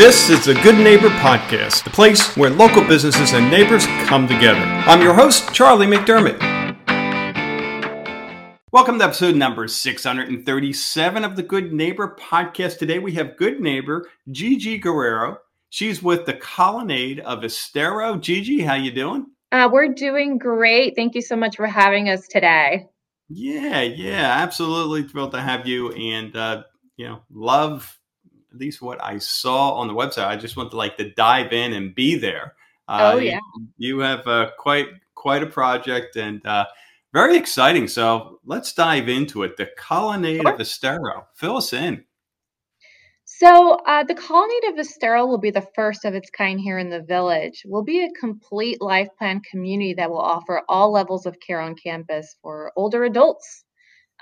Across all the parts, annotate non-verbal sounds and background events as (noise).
This is the Good Neighbor Podcast, the place where local businesses and neighbors come together. I'm your host, Charlie McDermott. Welcome to episode number 637 of the Good Neighbor Podcast. Today we have good neighbor Gigi Guerrero. She's with the Colonnade of Estero. Gigi, how you doing? Uh, we're doing great. Thank you so much for having us today. Yeah, yeah, absolutely thrilled to have you, and uh, you know, love at least what I saw on the website. I just want to like to dive in and be there. Uh, oh yeah, you, you have uh, quite quite a project and uh, very exciting. So let's dive into it. The Colonnade sure. of Estero. Fill us in. So uh, the Colonnade of Estero will be the first of its kind here in the village. We'll be a complete life plan community that will offer all levels of care on campus for older adults,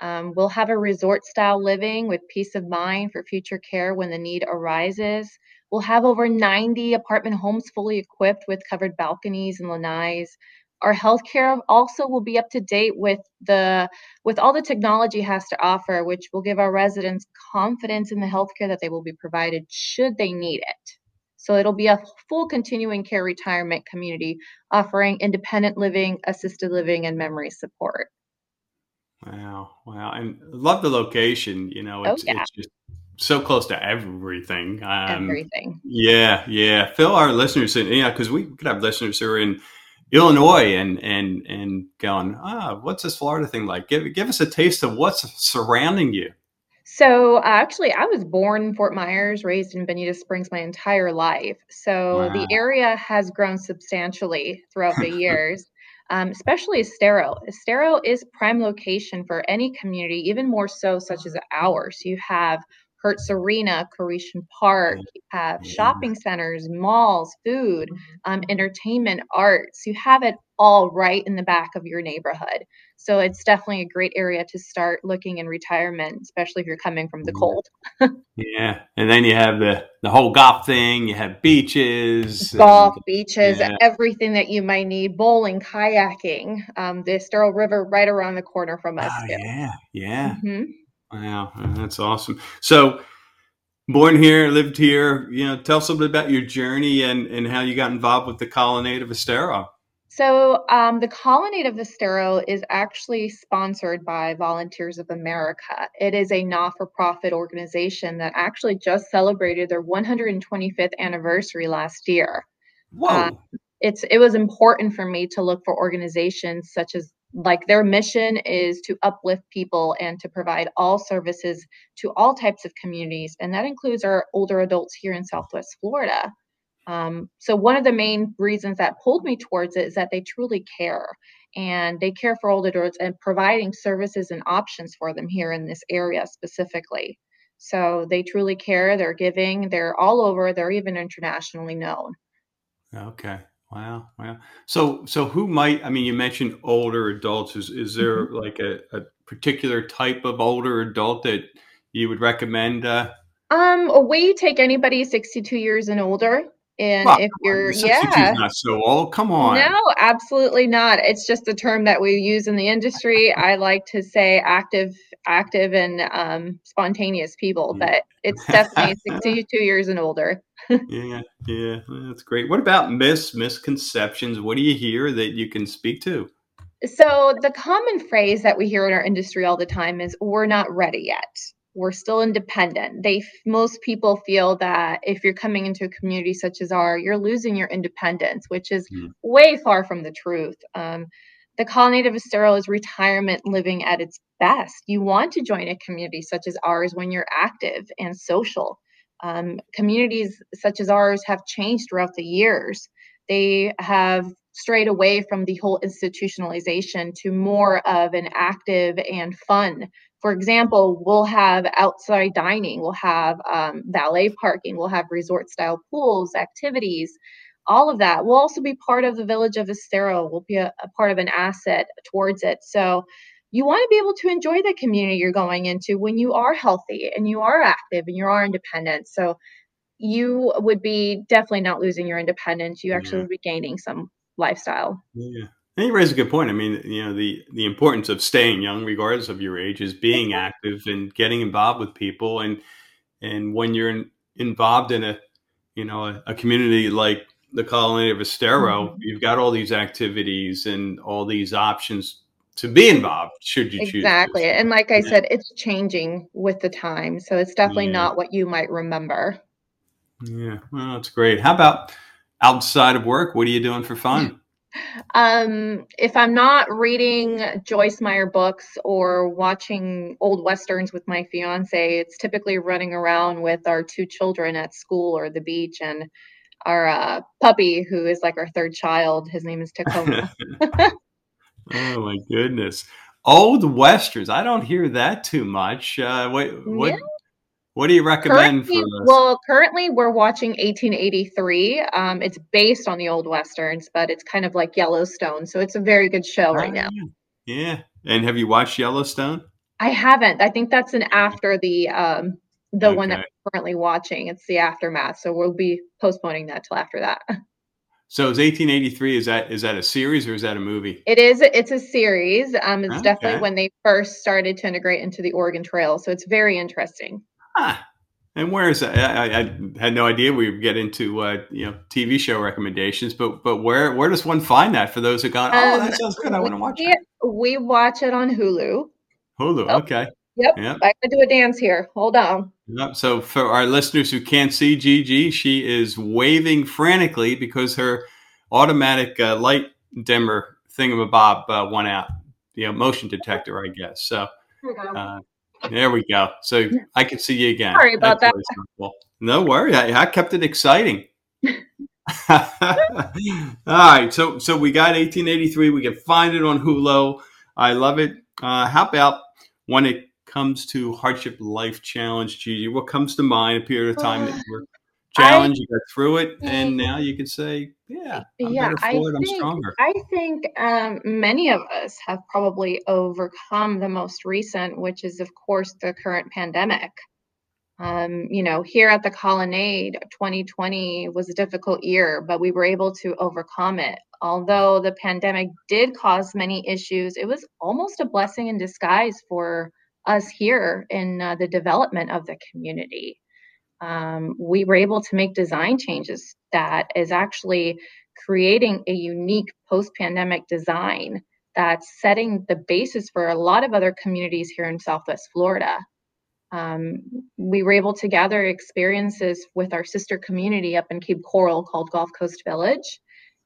um, we'll have a resort style living with peace of mind for future care when the need arises. We'll have over 90 apartment homes fully equipped with covered balconies and lanais. Our healthcare also will be up to date with the with all the technology has to offer, which will give our residents confidence in the healthcare that they will be provided should they need it. So it'll be a full continuing care retirement community offering independent living, assisted living, and memory support. Wow, wow, and love the location. You know, Oh it's yeah, it's just so close to everything. Um, everything. yeah, yeah. Fill our listeners in, yeah, because we could have listeners who are in Illinois and and and going, ah, what's this Florida thing like? Give give us a taste of what's surrounding you. So uh, actually, I was born in Fort Myers, raised in Bonita Springs my entire life. So the area has grown substantially throughout the (laughs) years, um, especially Estero. Estero is prime location for any community, even more so such as ours. You have Hertz Arena, Koreshan Park, you have shopping centers, malls, food, um, entertainment, arts. You have it all right in the back of your neighborhood. So it's definitely a great area to start looking in retirement, especially if you're coming from the cold. Yeah, and then you have the the whole golf thing. You have beaches Golf, and beaches, yeah. everything that you might need, bowling, kayaking, um, the Estero River right around the corner from us Oh yeah, yeah. hmm Wow, that's awesome. So, born here, lived here. You know, tell us a little bit about your journey and and how you got involved with the Colonnade of Estero. So, um, the Colonnade of Estero is actually sponsored by Volunteers of America. It is a not for profit organization that actually just celebrated their 125th anniversary last year. Whoa. it's it was important for me to look for organizations such as like their mission is to uplift people and to provide all services to all types of communities and that includes our older adults here in southwest florida. Um, so one of the main reasons that pulled me towards it is that they truly care and they care for older adults and providing services and options for them here in this area specifically. So they truly care they're giving they're all over they're even internationally known. Okay. Wow. Wow. So, so who might? I mean, you mentioned older adults. Is is there like a, a particular type of older adult that you would recommend? Uh, Um, we take anybody 62 years and older. And well, if you're, you're 62 yeah, not so old. Come on. no, absolutely not. It's just a term that we use in the industry. I like to say active, active and um, spontaneous people, but it's definitely 62 years and older. (laughs) Yeah, yeah, that's great. What about mis misconceptions? What do you hear that you can speak to? So the common phrase that we hear in our industry all the time is we're not ready yet. We're still independent. They most people feel that if you're coming into a community such as ours, you're losing your independence, which is Mm, way far from the truth. Um, the Colonnade of Estero is retirement living at its best. You want to join a community such as ours when you're active and social. Um, communities such as ours have changed throughout the years. They have strayed away from the whole institutionalization to more of an active and fun. For example, we'll have outside dining, we'll have um, valet parking, we'll have resort style pools, activities, all of that. We'll also be part of the village of Estero. We'll be a, a part of an asset towards it. So you want to be able to enjoy the community you're going into when you are healthy and you are active and you are independent. So you would be definitely not losing your independence. You actually yeah, would be gaining some lifestyle. yeah. And you raise a good point. I mean, you know, the the importance of staying young, regardless of your age, is being active and getting involved with people. And and when you're in, involved in a you know a, a community like the Colonnade of Estero, mm-hmm. you've got all these activities and all these options to be involved should you choose exactly. And like i said it's changing with the time. So it's definitely yeah. not what you might remember. Yeah. Well that's great. How about outside of work? What are you doing for fun um if i'm not reading joyce meyer books or watching old westerns with my fiance it's typically running around with our two children at school or the beach and our uh, puppy who is like our third child his name is tacoma (laughs) (laughs) oh my goodness. Old westerns. I don't hear that too much. Uh, what what yeah. What do you recommend currently, for us? Well, currently we're watching 1883. Um, it's based on the old westerns, but it's kind of like Yellowstone, so it's a very good show right now. Ah, yeah. And have you watched Yellowstone? I haven't. I think that's an after the um the okay. one that we're currently watching. It's the aftermath, so we'll be postponing that till after that. (laughs) So is 1883 is that is that a series or is that a movie? It is. It's a series. Um, it's okay. definitely when they first started to integrate into the Oregon Trail. So it's very interesting. Ah, and where is that? I, I had no idea we would get into uh, you know TV show recommendations, but but where where does one find that for those who gone? Oh, that um, sounds good. I want to watch it. We watch it on Hulu. Hulu. Oh, okay. Yep. yep. I can do a dance here. Hold on. Yep. So for our listeners who can't see Gigi, she is waving frantically because her automatic uh, light dimmer thingamabob uh, went out. You know, motion detector, I guess. So uh, there we go. So I can see you again. Sorry about That's that. Cool. No worry. I, I kept it exciting. (laughs) (laughs) All right. So so we got 1883. We can find it on Hulu. I love it. Uh, how about when it comes to hardship life challenge, Gigi, what comes to mind? A period of time that you were challenged, I, you got through it, and now you can say, "Yeah, I'm yeah, I think, I'm stronger." I think um, many of us have probably overcome the most recent, which is, of course, the current pandemic. Um, you know, here at the Colonnade, 2020 was a difficult year, but we were able to overcome it. Although the pandemic did cause many issues, it was almost a blessing in disguise for us here in uh, the development of the community. Um, we were able to make design changes that is actually creating a unique post pandemic design that's setting the basis for a lot of other communities here in Southwest Florida. Um, we were able to gather experiences with our sister community up in Cape Coral called Gulf Coast Village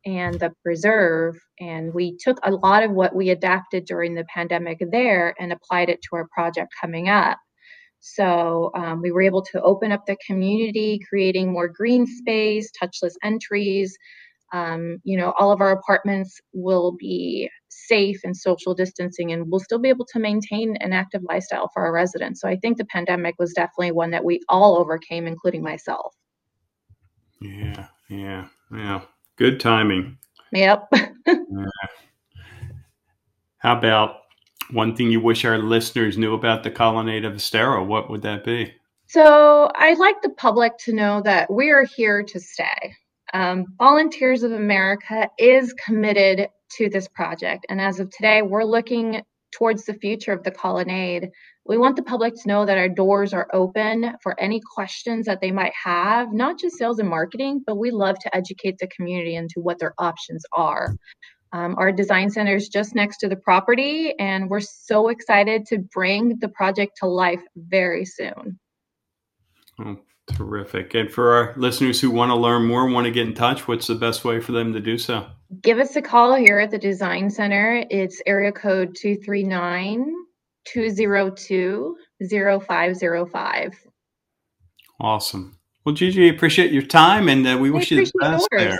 and the preserve. And we took a lot of what we adapted during the pandemic there and applied it to our project coming up. So um, we were able to open up the community, creating more green space, touchless entries. Um, you know, all of our apartments will be safe and social distancing, and we'll still be able to maintain an active lifestyle for our residents. So I think the pandemic was definitely one that we all overcame, including myself. Yeah, yeah, yeah. Good timing. Yep. (laughs) yeah. How about one thing you wish our listeners knew about the Colonnade of Estero? What would that be? So, I'd like the public to know that we are here to stay. Um, Volunteers of America is committed to this project. And as of today, we're looking towards the future of the colonnade. We want the public to know that our doors are open for any questions that they might have, not just sales and marketing, but we love to educate the community into what their options are. Um, our design center is just next to the property, and we're so excited to bring the project to life very soon. Oh, terrific. And for our listeners who want to learn more, want to get in touch, what's the best way for them to do so? Give us a call here at the Design Center. It's area code 239 202 0505. Awesome. Well, Gigi, appreciate your time and uh, we wish you the best yours. there.